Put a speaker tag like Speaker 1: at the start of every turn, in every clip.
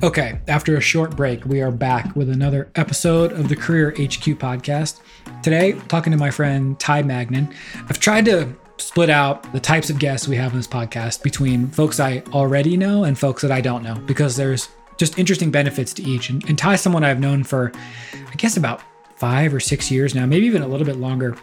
Speaker 1: Okay, after a short break, we are back with another episode of the Career HQ podcast. Today, talking to my friend Ty Magnin. I've tried to split out the types of guests we have in this podcast between folks I already know and folks that I don't know because there's just interesting benefits to each. And, and Ty's someone I've known for, I guess, about five or six years now, maybe even a little bit longer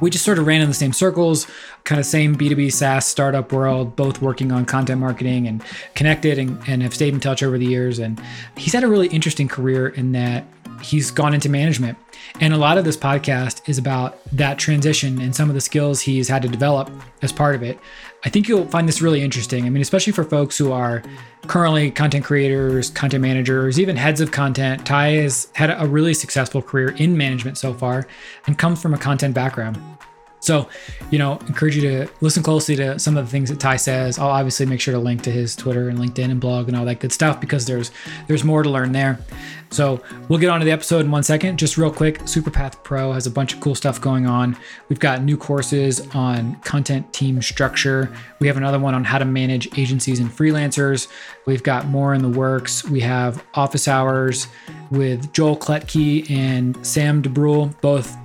Speaker 1: we just sort of ran in the same circles, kind of same B2B SaaS startup world, both working on content marketing and connected and, and have stayed in touch over the years. And he's had a really interesting career in that he's gone into management. And a lot of this podcast is about that transition and some of the skills he's had to develop as part of it. I think you'll find this really interesting. I mean, especially for folks who are currently content creators, content managers, even heads of content. Ty has had a really successful career in management so far and comes from a content background. So, you know, encourage you to listen closely to some of the things that Ty says. I'll obviously make sure to link to his Twitter and LinkedIn and blog and all that good stuff because there's there's more to learn there. So we'll get on to the episode in one second. Just real quick, Superpath Pro has a bunch of cool stuff going on. We've got new courses on content team structure. We have another one on how to manage agencies and freelancers. We've got more in the works. We have office hours with Joel Klettke and Sam DeBrule, both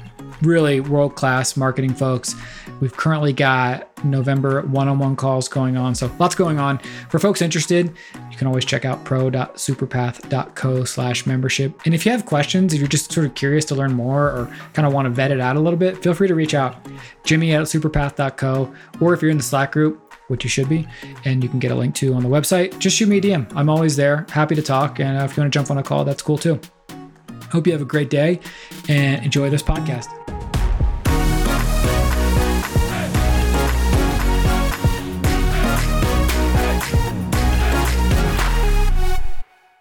Speaker 1: really world class marketing folks. We've currently got November one on one calls going on. So lots going on. For folks interested, you can always check out pro.superpath.co slash membership. And if you have questions, if you're just sort of curious to learn more or kind of want to vet it out a little bit, feel free to reach out. Jimmy at superpath.co. Or if you're in the Slack group, which you should be, and you can get a link to on the website, just shoot me a DM. I'm always there, happy to talk. And uh, if you want to jump on a call, that's cool too. Hope you have a great day and enjoy this podcast.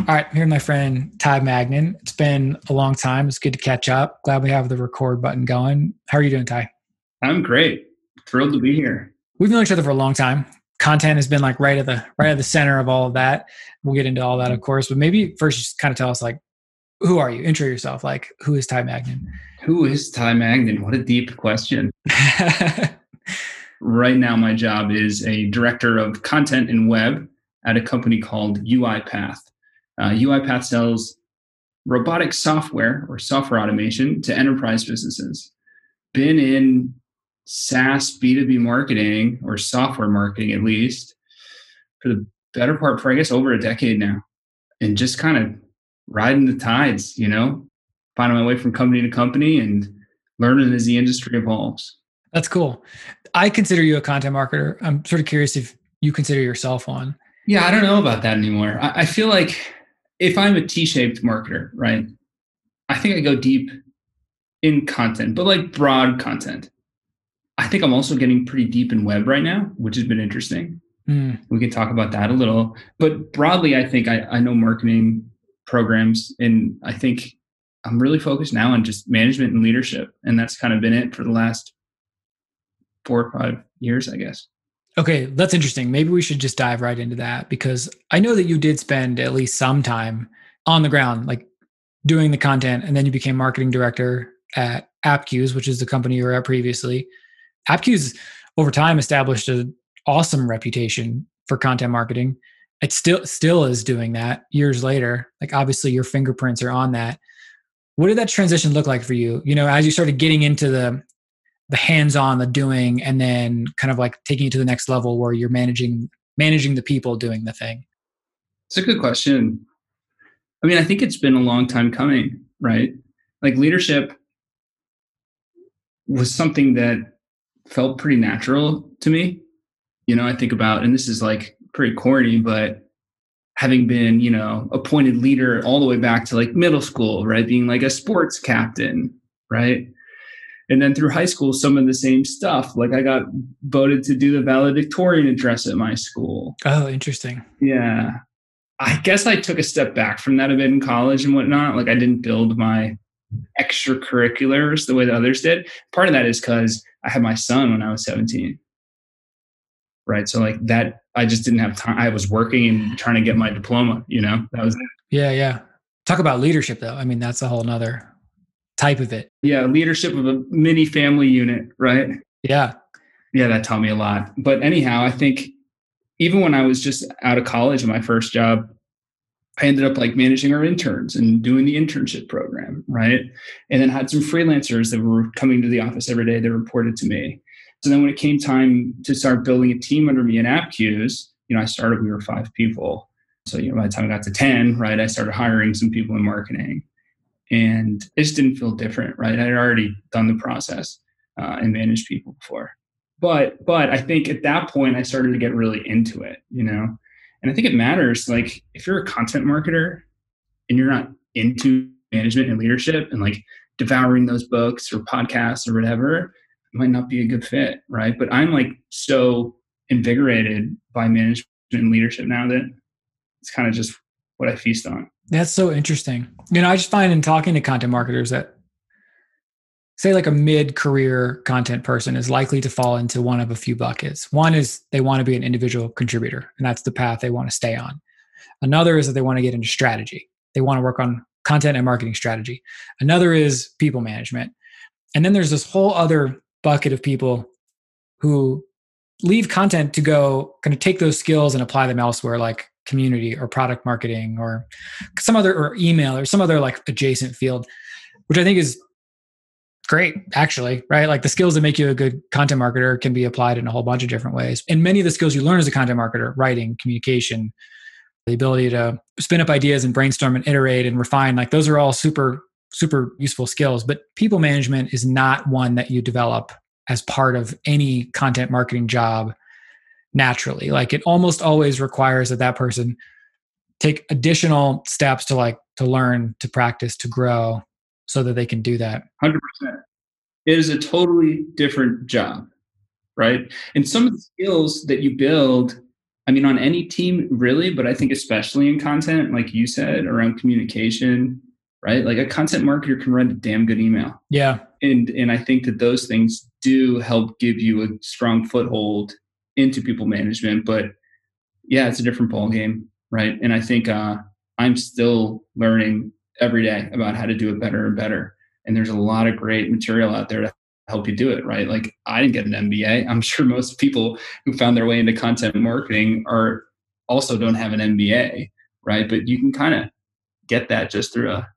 Speaker 1: All right, here my friend Ty Magnin. It's been a long time. It's good to catch up. Glad we have the record button going. How are you doing, Ty?
Speaker 2: I'm great. Thrilled to be here.
Speaker 1: We've known each other for a long time. Content has been like right at the right at the center of all of that. We'll get into all that, of course. But maybe first, just kind of tell us like, who are you? Intro yourself. Like, who is Ty Magnin?
Speaker 2: Who is Ty Magnin? What a deep question. right now, my job is a director of content and web at a company called UiPath. Uh, UiPath sells robotic software or software automation to enterprise businesses. Been in SaaS B2B marketing or software marketing at least for the better part for I guess over a decade now. And just kind of riding the tides, you know, finding my way from company to company and learning as the industry evolves.
Speaker 1: That's cool. I consider you a content marketer. I'm sort of curious if you consider yourself one.
Speaker 2: Yeah, I don't know about that anymore. I, I feel like if I'm a T-shaped marketer, right? I think I go deep in content, but like broad content. I think I'm also getting pretty deep in web right now, which has been interesting. Mm. We could talk about that a little. But broadly, I think I, I know marketing programs and I think I'm really focused now on just management and leadership. And that's kind of been it for the last four or five years, I guess.
Speaker 1: Okay, that's interesting. Maybe we should just dive right into that because I know that you did spend at least some time on the ground, like doing the content, and then you became marketing director at Appcues, which is the company you were at previously. Appcues over time established an awesome reputation for content marketing. It still still is doing that years later. Like obviously your fingerprints are on that. What did that transition look like for you? You know, as you started getting into the the hands-on the doing and then kind of like taking it to the next level where you're managing managing the people doing the thing
Speaker 2: it's a good question i mean i think it's been a long time coming right like leadership was something that felt pretty natural to me you know i think about and this is like pretty corny but having been you know appointed leader all the way back to like middle school right being like a sports captain right? And then through high school some of the same stuff like i got voted to do the valedictorian address at my school.
Speaker 1: Oh interesting.
Speaker 2: Yeah. I guess i took a step back from that a bit in college and whatnot. Like i didn't build my extracurriculars the way that others did. Part of that is because i had my son when i was 17 right so like that i just didn't have time i was working and trying to get my diploma you know that was it.
Speaker 1: yeah yeah talk about leadership though i mean that's a whole nother type of it.
Speaker 2: Yeah, leadership of a mini family unit, right?
Speaker 1: Yeah.
Speaker 2: Yeah, that taught me a lot. But anyhow, I think even when I was just out of college, my first job, I ended up like managing our interns and doing the internship program, right? And then had some freelancers that were coming to the office every day that reported to me. So then when it came time to start building a team under me in Appcues, you know, I started, we were five people. So, you know, by the time I got to 10, right, I started hiring some people in marketing. And it just didn't feel different, right? I had already done the process uh, and managed people before. But but I think at that point I started to get really into it, you know. And I think it matters. Like if you're a content marketer and you're not into management and leadership and like devouring those books or podcasts or whatever, might not be a good fit, right? But I'm like so invigorated by management and leadership now that it's kind of just what I feast on.
Speaker 1: That's so interesting. You know, I just find in talking to content marketers that say like a mid-career content person is likely to fall into one of a few buckets. One is they want to be an individual contributor and that's the path they want to stay on. Another is that they want to get into strategy. They want to work on content and marketing strategy. Another is people management. And then there's this whole other bucket of people who leave content to go kind of take those skills and apply them elsewhere like community or product marketing or some other or email or some other like adjacent field which i think is great actually right? Like the skills that make you a good content marketer can be applied in a whole bunch of different ways. And many of the skills you learn as a content marketer writing communication the ability to spin up ideas and brainstorm and iterate and refine like those are all super super useful skills but people management is not one that you develop as part of any content marketing job naturally. Like it almost always requires that that person take additional steps to like to learn, to practice, to grow so that they can do that.
Speaker 2: 100%. It is a totally different job, right? And some of the skills that you build, I mean, on any team, really, but I think especially in content, like you said, around communication, right? Like a content marketer can write a damn good email.
Speaker 1: Yeah.
Speaker 2: And and I think that those things do help give you a strong foothold into people management. But yeah, it's a different ball game, right? And I think uh, I'm still learning every day about how to do it better and better. And there's a lot of great material out there to help you do it, right? Like I didn't get an MBA. I'm sure most people who found their way into content marketing are also don't have an MBA, right? But you can kind of get that just through a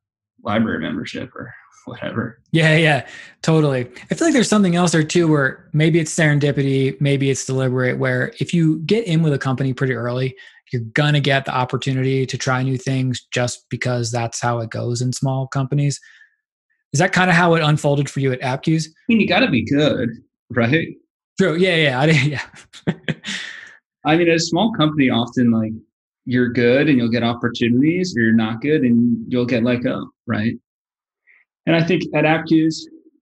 Speaker 2: library membership or whatever.
Speaker 1: Yeah, yeah, totally. I feel like there's something else there too where maybe it's serendipity, maybe it's deliberate, where if you get in with a company pretty early, you're gonna get the opportunity to try new things just because that's how it goes in small companies. Is that kind of how it unfolded for you at Appcues? I
Speaker 2: mean, you got to be good, right?
Speaker 1: True. Yeah, yeah, I, yeah.
Speaker 2: I mean, a small company, often like you're good and you'll get opportunities, or you're not good and you'll get let go, right? And I think at Appcues,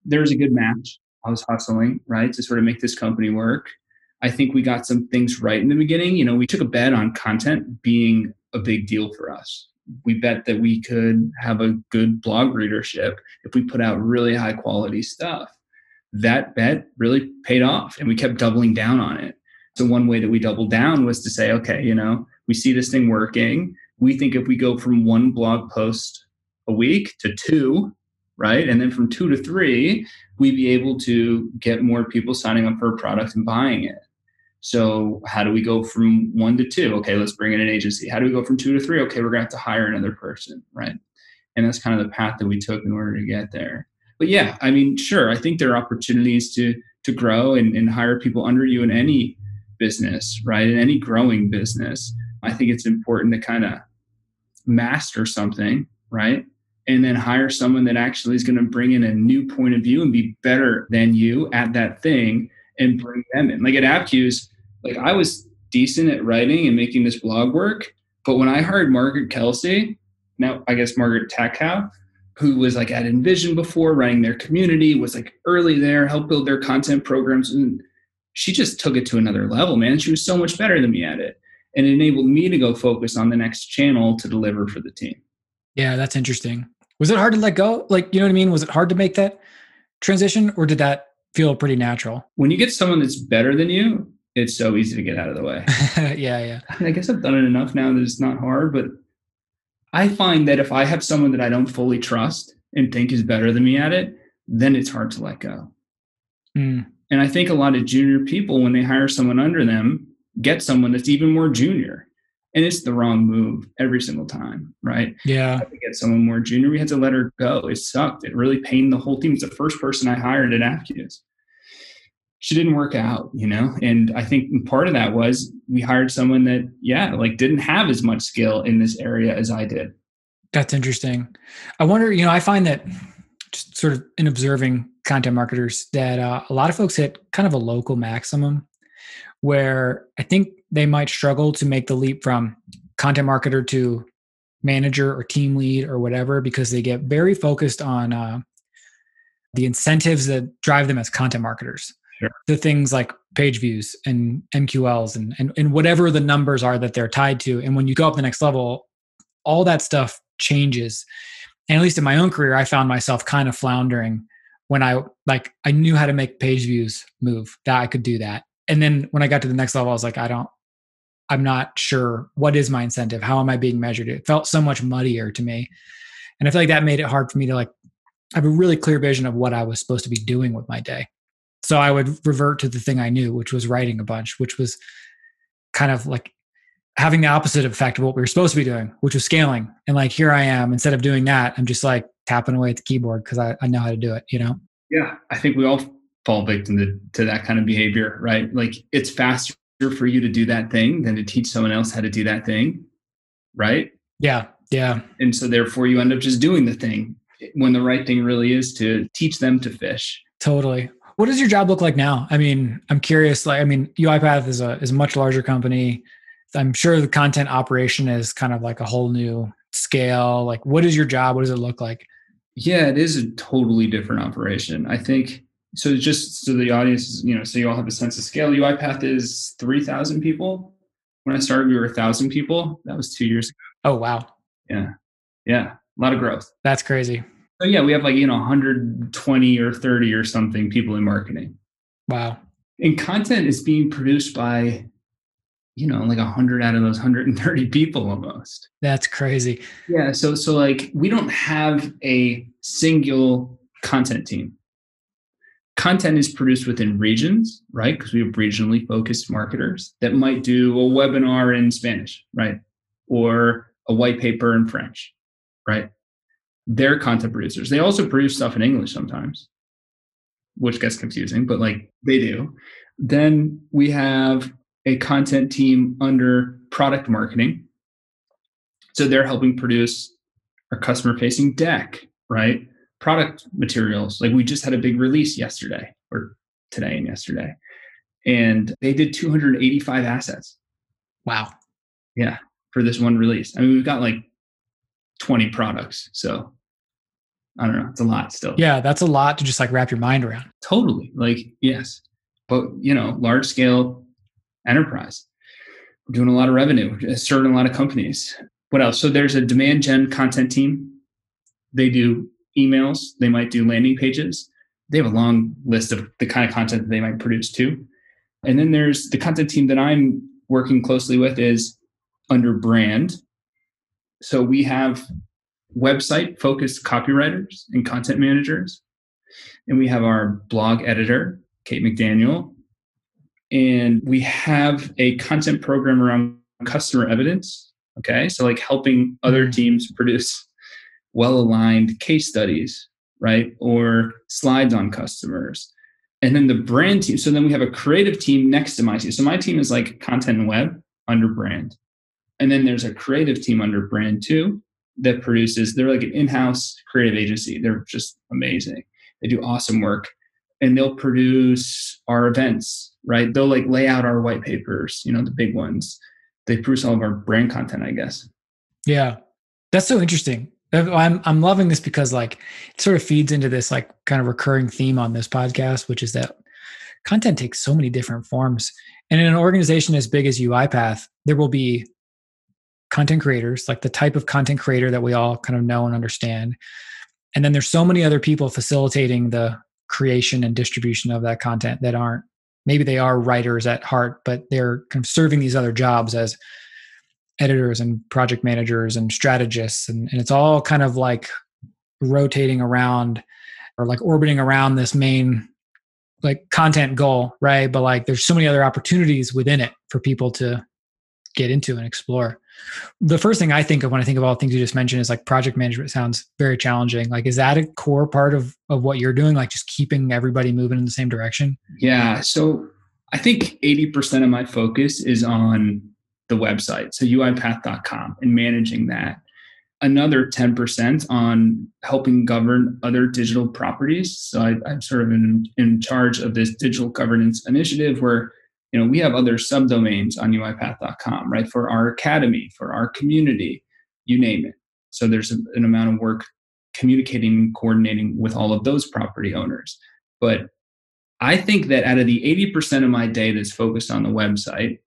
Speaker 2: there's a good match. I was hustling, right, to sort of make this company work. I think we got some things right in the beginning. You know, we took a bet on content being a big deal for us. We bet that we could have a good blog readership if we put out really high quality stuff. That bet really paid off and we kept doubling down on it. So, one way that we doubled down was to say, okay, you know, we see this thing working. We think if we go from one blog post a week to two, right? And then from two to three, we'd be able to get more people signing up for a product and buying it. So how do we go from one to two? Okay, let's bring in an agency. How do we go from two to three? Okay, we're gonna have to hire another person, right? And that's kind of the path that we took in order to get there. But yeah, I mean, sure, I think there are opportunities to to grow and, and hire people under you in any business, right? In any growing business. I think it's important to kind of master something, right? and then hire someone that actually is going to bring in a new point of view and be better than you at that thing and bring them in. Like at Appcues, like I was decent at writing and making this blog work, but when I hired Margaret Kelsey, now I guess Margaret Tackhow, who was like at InVision before, running their community, was like early there, helped build their content programs, and she just took it to another level, man. She was so much better than me at it, and it enabled me to go focus on the next channel to deliver for the team.
Speaker 1: Yeah, that's interesting. Was it hard to let go? Like, you know what I mean? Was it hard to make that transition or did that feel pretty natural?
Speaker 2: When you get someone that's better than you, it's so easy to get out of the way.
Speaker 1: yeah, yeah.
Speaker 2: I, mean, I guess I've done it enough now that it's not hard, but I find that if I have someone that I don't fully trust and think is better than me at it, then it's hard to let go. Mm. And I think a lot of junior people, when they hire someone under them, get someone that's even more junior and it's the wrong move every single time, right?
Speaker 1: Yeah.
Speaker 2: To get someone more junior, we had to let her go. It sucked. It really pained the whole team. It's the first person I hired at Appcues. She didn't work out, you know, and I think part of that was we hired someone that, yeah, like didn't have as much skill in this area as I did.
Speaker 1: That's interesting. I wonder, you know, I find that just sort of in observing content marketers that uh, a lot of folks hit kind of a local maximum where I think they might struggle to make the leap from content marketer to manager or team lead or whatever because they get very focused on uh, the incentives that drive them as content marketers.
Speaker 2: Sure.
Speaker 1: The things like page views and MQLs and, and and whatever the numbers are that they're tied to. And when you go up the next level, all that stuff changes. And at least in my own career, I found myself kind of floundering when I like I knew how to make page views move, that I could do that. And then when I got to the next level, I was like, I don't I'm not sure what is my incentive? How am I being measured? It felt so much muddier to me. And I feel like that made it hard for me to like have a really clear vision of what I was supposed to be doing with my day. So I would revert to the thing I knew, which was writing a bunch, which was kind of like having the opposite effect of what we were supposed to be doing, which was scaling. And like here I am, instead of doing that, I'm just like tapping away at the keyboard because I, I know how to do it, you know?
Speaker 2: Yeah. I think we all fall victim to, to that kind of behavior, right? Like it's faster for you to do that thing than to teach someone else how to do that thing, right?
Speaker 1: Yeah. Yeah.
Speaker 2: And so therefore you end up just doing the thing when the right thing really is to teach them to fish.
Speaker 1: Totally. What does your job look like now? I mean, I'm curious. Like, I mean, UiPath is a is a much larger company. I'm sure the content operation is kind of like a whole new scale. Like, what is your job? What does it look like?
Speaker 2: Yeah, it is a totally different operation. I think so. Just so the audience, you know, so you all have a sense of scale. UiPath is three thousand people. When I started, we were a thousand people. That was two years ago.
Speaker 1: Oh wow!
Speaker 2: Yeah, yeah, a lot of growth.
Speaker 1: That's crazy.
Speaker 2: So yeah, we have like you know 120 or 30 or something people in marketing.
Speaker 1: Wow.
Speaker 2: And content is being produced by you know like 100 out of those 130 people almost
Speaker 1: that's crazy
Speaker 2: yeah so so like we don't have a single content team content is produced within regions right? Because we have regionally focused marketers that might do a webinar in spanish right? Or a white paper in french right? They're content producers. They also produce stuff in english sometimes which gets confusing but like they do. Then we have a content team under product marketing. So they're helping produce our customer facing deck, right? Product materials. Like we just had a big release yesterday or today and yesterday. And they did 285 assets.
Speaker 1: Wow.
Speaker 2: Yeah. For this one release. I mean, we've got like 20 products. So I don't know. It's a lot still.
Speaker 1: Yeah. That's a lot to just like wrap your mind around.
Speaker 2: Totally. Like, yes. But, you know, large scale enterprise. We're doing a lot of revenue, serving a lot of companies. What else? So there's a demand gen content team. They do emails, they might do landing pages. They have a long list of the kind of content that they might produce too. And then there's the content team that I'm working closely with is under brand. So we have website focused copywriters and content managers. And we have our blog editor, Kate McDaniel, and we have a content program around customer evidence okay so like helping other mm-hmm. teams produce well aligned case studies right or slides on customers and then the brand team so then we have a creative team next to my team so my team is like content and web under brand and then there's a creative team under brand too that produces they're like an in-house creative agency they're just amazing they do awesome work and they'll produce our events, right? They'll like lay out our white papers, you know, the big ones. They produce all of our brand content, I guess.
Speaker 1: Yeah. That's so interesting. I'm I'm loving this because like it sort of feeds into this like kind of recurring theme on this podcast, which is that content takes so many different forms. And in an organization as big as UiPath, there will be content creators, like the type of content creator that we all kind of know and understand. And then there's so many other people facilitating the creation and distribution of that content that aren't maybe they are writers at heart but they're kind of serving these other jobs as editors and project managers and strategists and, and it's all kind of like rotating around or like orbiting around this main like content goal right but like there's so many other opportunities within it for people to get into and explore. The first thing I think of when I think of all the things you just mentioned is like project management sounds very challenging. Like, is that a core part of of what you're doing? Like, just keeping everybody moving in the same direction?
Speaker 2: Yeah. So I think 80% of my focus is on the website, so uipath.com, and managing that. Another 10% on helping govern other digital properties. So I, am sort of in, in charge of this digital governance initiative where you know we have other subdomains on uipath.com right for our academy for our community you name it so there's an amount of work communicating and coordinating with all of those property owners but i think that out of the 80% of my day that's focused on the website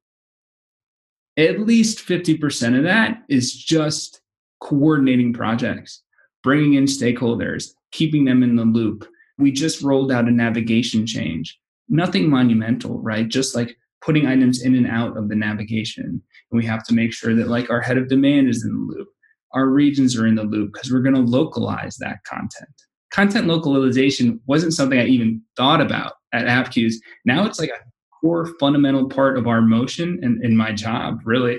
Speaker 2: at least 50% of that is just coordinating projects bringing in stakeholders keeping them in the loop we just rolled out a navigation change nothing monumental, right? Just like putting items in and out of the navigation. And we have to make sure that like our head of demand is in the loop, our regions are in the loop because we're going to localize that content. Content localization wasn't something I even thought about at Appcues. Now it's like a core fundamental part of our motion and in my job, really.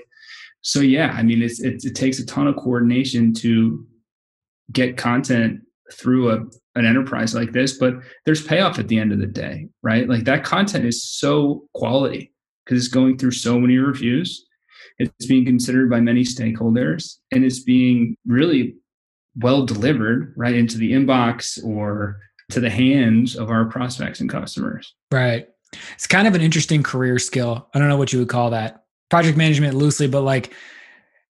Speaker 2: So yeah, I mean, it's, it's, it takes a ton of coordination to get content through a, an enterprise like this, but there's payoff at the end of the day, right? Like that content is so quality because it's going through so many reviews. It's being considered by many stakeholders and it's being really well delivered right into the inbox or to the hands of our prospects and customers.
Speaker 1: Right. It's kind of an interesting career skill. I don't know what you would call that. Project management loosely, but like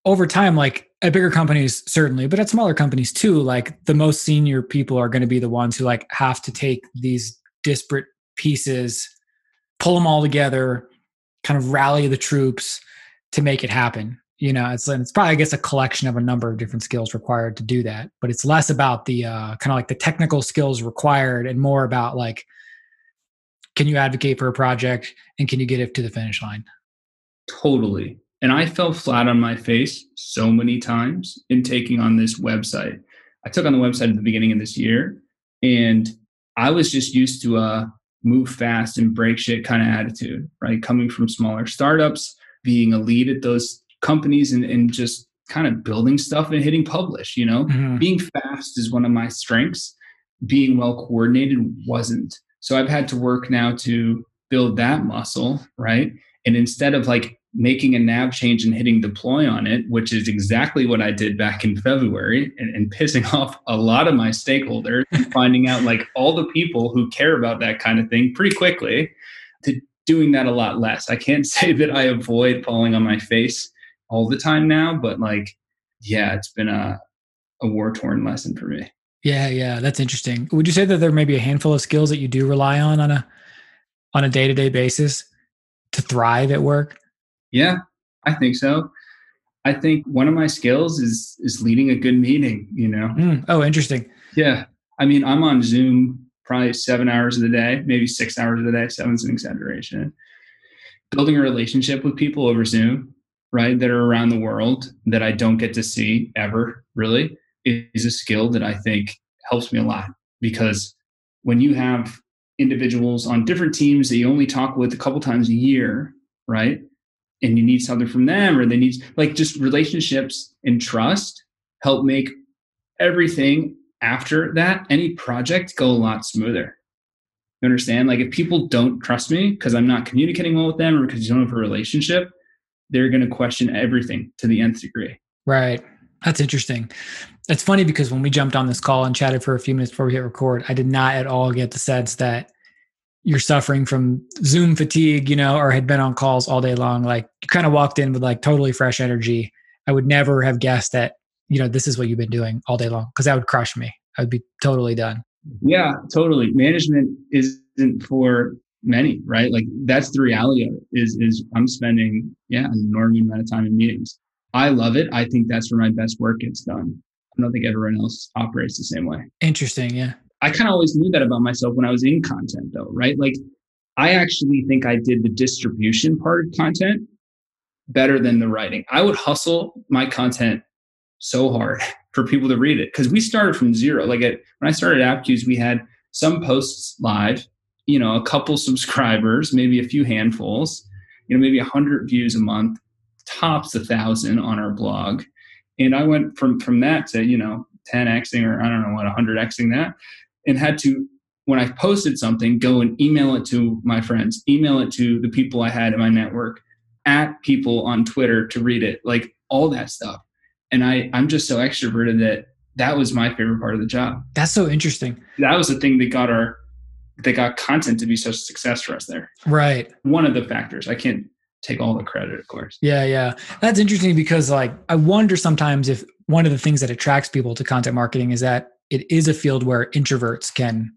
Speaker 1: over time, like at bigger companies, certainly, but at smaller companies too, like the most senior people are going to be the ones who like have to take these disparate pieces, pull them all together, kind of rally the troops to make it happen. You know, it's it's probably I guess a collection of a number of different skills required to do that, but it's less about the uh, kind of like the technical skills required and more about like, can you advocate for a project and can you get it to the finish line?
Speaker 2: Totally, and I fell flat on my face so many times in taking on this website. I took on the website at the beginning of this year, and I was just used to a move fast and break shit kind of attitude, right? Coming from smaller startups, being a lead at those companies, and, and just kind of building stuff and hitting publish. You know, mm-hmm. being fast is one of my strengths. Being well coordinated wasn't. So I've had to work now to build that muscle, right? And instead of like making a nav change and hitting deploy on it, which is exactly what I did back in February and, and pissing off a lot of my stakeholders finding out like all the people who care about that kind of thing pretty quickly to doing that a lot less. I can't say that I avoid falling on my face all the time now, but like, yeah, it's been a, a war torn lesson for me.
Speaker 1: Yeah, yeah, that's interesting. Would you say that there may be a handful of skills that you do rely on on a on a day to day basis to thrive at work?
Speaker 2: Yeah, I think so. I think one of my skills is is leading a good meeting, you know.
Speaker 1: Mm, oh, interesting.
Speaker 2: Yeah. I mean, I'm on Zoom probably 7 hours of the day, maybe 6 hours of the day, seven's an exaggeration. Building a relationship with people over Zoom, right, that are around the world that I don't get to see ever, really, is a skill that I think helps me a lot because when you have individuals on different teams that you only talk with a couple times a year, right? and you need something from them or they need like just relationships and trust help make everything after that any project go a lot smoother. You understand? Like if people don't trust me because i'm not communicating well with them or because you don't have a relationship they're going to question everything to the nth degree.
Speaker 1: Right. That's interesting it's funny because when we jumped on this call and chatted for a few minutes before we hit record i did not at all get the sense that you're suffering from Zoom fatigue, you know, or had been on calls all day long, like you kind of walked in with like totally fresh energy. I would never have guessed that, you know, this is what you've been doing all day long because that would crush me. I would be totally done.
Speaker 2: Yeah, totally. Management isn't for many, right? Like that's the reality of it is is I'm spending, yeah, an enormous amount of time in meetings. I love it. I think that's where my best work gets done. I don't think everyone else operates the same way.
Speaker 1: Interesting. Yeah.
Speaker 2: I kind of always knew that about myself when I was in content, though, right? Like, I actually think I did the distribution part of content better than the writing. I would hustle my content so hard for people to read it because we started from zero. Like, at, when I started Appcues, we had some posts live, you know, a couple subscribers, maybe a few handfuls, you know, maybe a hundred views a month, tops a thousand on our blog. And I went from from that to, you know, 10xing or I don't know what, 100xing that and had to when I posted something, go and email it to my friends, email it to the people I had in my network, at people on Twitter to read it, like all that stuff. And I, I'm just so extroverted that that was my favorite part of the job.
Speaker 1: That's so interesting.
Speaker 2: That was the thing that got our, that got content to be such a success for us there.
Speaker 1: Right.
Speaker 2: One of the factors. I can't take all the credit, of course.
Speaker 1: Yeah, yeah. That's interesting because like I wonder sometimes if one of the things that attracts people to content marketing is that it is a field where introverts can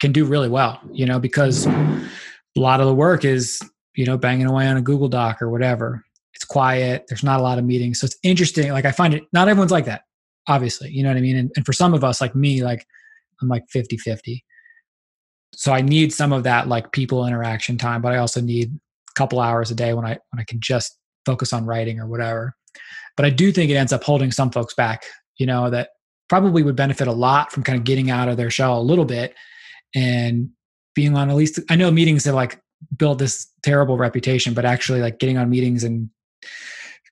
Speaker 1: can do really well, you know, because a lot of the work is, you know, banging away on a Google Doc or whatever. It's quiet. There's not a lot of meetings. So it's interesting. Like I find it, not everyone's like that, obviously. You know what I mean? And, and for some of us, like me, like I'm like 50 50. So I need some of that like people interaction time, but I also need couple hours a day when I when I can just focus on writing or whatever. But I do think it ends up holding some folks back, you know, that probably would benefit a lot from kind of getting out of their shell a little bit and being on at least I know meetings have like built this terrible reputation, but actually like getting on meetings and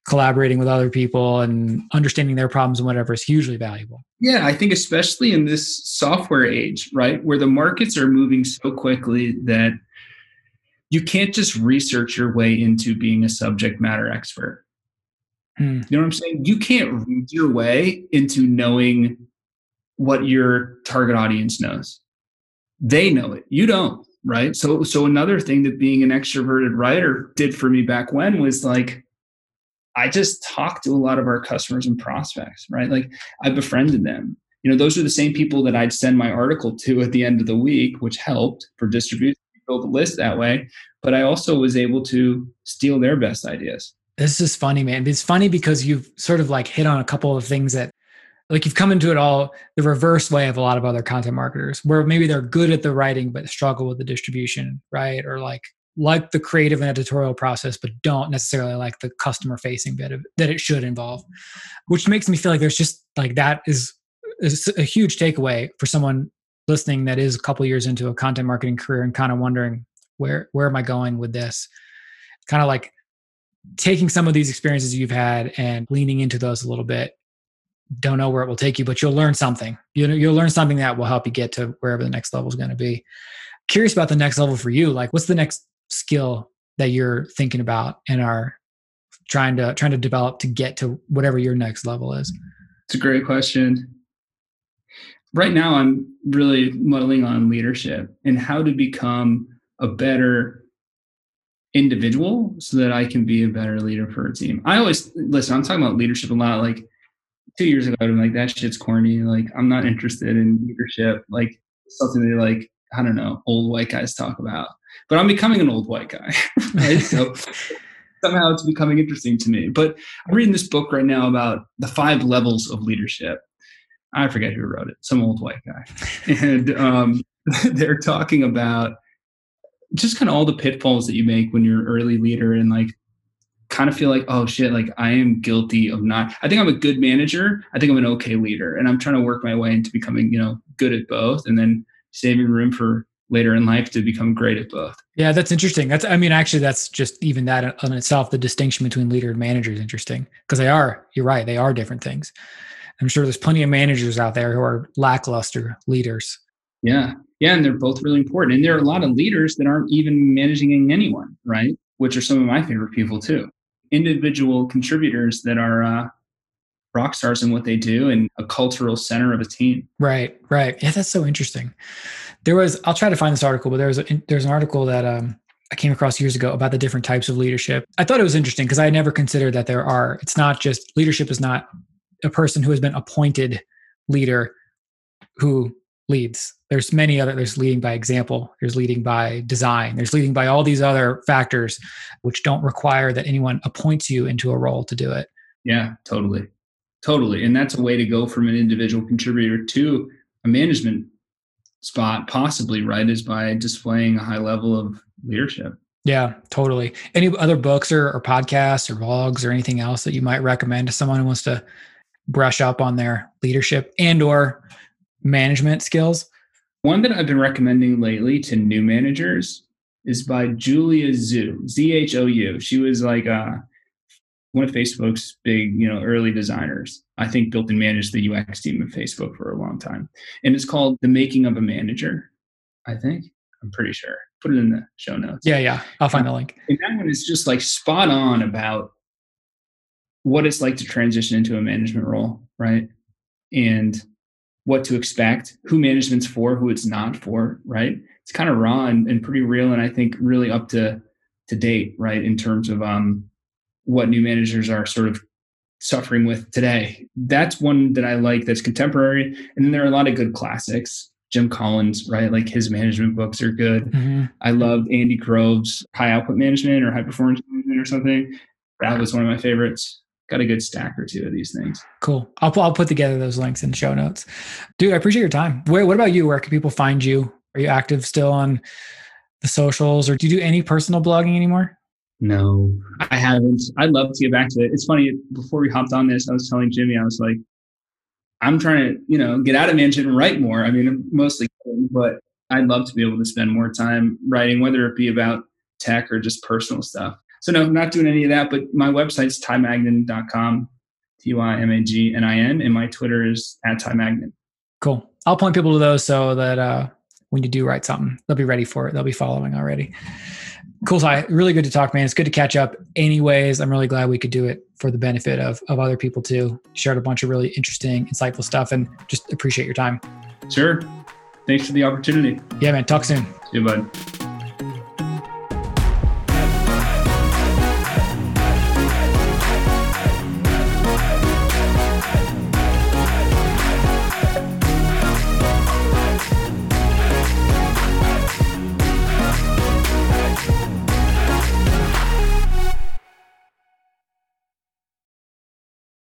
Speaker 1: collaborating with other people and understanding their problems and whatever is hugely valuable.
Speaker 2: Yeah, I think especially in this software age, right, where the markets are moving so quickly that you can't just research your way into being a subject matter expert. Hmm. You know what I'm saying? You can't read your way into knowing what your target audience knows they know it you don't right so so another thing that being an extroverted writer did for me back when was like i just talked to a lot of our customers and prospects right like i befriended them you know those are the same people that i'd send my article to at the end of the week which helped for distribution build a list that way but i also was able to steal their best ideas.
Speaker 1: This is funny man. It's funny because you've sort of like hit on a couple of things that like you've come into it all the reverse way of a lot of other content marketers where maybe they're good at the writing but struggle with the distribution right? Or like like the creative and editorial process but don't necessarily like the customer facing bit of that it should involve which makes me feel like there's just like that is, is a huge takeaway for someone listening that is a couple years into a content marketing career and kind of wondering where where am i going with this kind of like taking some of these experiences you've had and leaning into those a little bit don't know where it will take you, but you'll learn something. You know, you'll learn something that will help you get to wherever the next level is going to be. Curious about the next level for you. Like, what's the next skill that you're thinking about and are trying to trying to develop to get to whatever your next level is?
Speaker 2: It's a great question. Right now, I'm really muddling on leadership and how to become a better individual so that I can be a better leader for a team. I always listen, I'm talking about leadership a lot. Like two years ago, I'm like, that shit's corny. Like, I'm not interested in leadership. Like, something they like, I don't know, old white guys talk about. But I'm becoming an old white guy, right? so somehow it's becoming interesting to me. But I'm reading this book right now about the five levels of leadership. I forget who wrote it, some old white guy. And um, they're talking about just kind of all the pitfalls that you make when you're an early leader and like kind of feel like, oh shit, like I am guilty of not. I think I'm a good manager. I think I'm an okay leader, and I'm trying to work my way into becoming, you know, good at both, and then saving room for later in life to become great at both.
Speaker 1: Yeah, that's interesting. That's, I mean, actually, that's just even that on itself. The distinction between leader and manager is interesting because they are. You're right. They are different things. I'm sure there's plenty of managers out there who are lackluster leaders.
Speaker 2: Yeah. Yeah. And they're both really important. And there are a lot of leaders that aren't even managing anyone, right? Which are some of my favorite people too individual contributors that are uh, rock stars in what they do and a cultural center of a team.
Speaker 1: Right, right. Yeah, that's so interesting. There was, I'll try to find this article, but there was a, there's an article that um, I came across years ago about the different types of leadership. I thought it was interesting because I never considered that there are. It's not just leadership is not a person who has been appointed leader who leads. There's many other there's leading by example there's leading by design there's leading by all these other factors which don't require that anyone appoints you into a role to do it.
Speaker 2: Yeah totally totally and that's a way to go from an individual contributor to a management spot possibly right is by displaying a high level of leadership.
Speaker 1: Yeah totally. Any other books or, or podcasts or vlogs or anything else that you might recommend to someone who wants to brush up on their leadership and or management skills?
Speaker 2: One that I've been recommending lately to new managers is by Julia Zhou, Z H O U. She was like a one of Facebook's big, you know, early designers. I think built and managed the UX team of Facebook for a long time. And it's called The Making of a Manager, I think. I'm pretty sure. Put it in the show notes.
Speaker 1: Yeah, yeah. I'll find the link.
Speaker 2: And that one is just like spot on about what it's like to transition into a management role, right? And what to expect, who management's for, who it's not for, right? It's kind of raw and, and pretty real, and I think really up to to date, right, in terms of um, what new managers are sort of suffering with today. That's one that I like. That's contemporary, and then there are a lot of good classics. Jim Collins, right? Like his management books are good. Mm-hmm. I loved Andy Grove's High Output Management or High Performance Management or something. That was one of my favorites got a good stack or two of these things.
Speaker 1: Cool. I'll, I'll put together those links in show notes. Dude, I appreciate your time. Wait, what about you? Where can people find you? Are you active still on the socials or do you do any personal blogging anymore?
Speaker 2: No, I haven't. I'd love to get back to it. It's funny, before we hopped on this, I was telling Jimmy, I was like, I'm trying to, you know, get out of mansion and write more. I mean, mostly, but I'd love to be able to spend more time writing, whether it be about tech or just personal stuff. So no, not doing any of that. But my website's tymagnin.com, T-Y-M-A-G-N-I-N, and my Twitter is at tymagnin.
Speaker 1: Cool. I'll point people to those so that uh, when you do write something, they'll be ready for it. They'll be following already. Cool, Ty. Really good to talk, man. It's good to catch up. Anyways, I'm really glad we could do it for the benefit of of other people too. Shared a bunch of really interesting, insightful stuff, and just appreciate your time.
Speaker 2: Sure. Thanks for the opportunity.
Speaker 1: Yeah, man. Talk soon.
Speaker 2: See you, bud.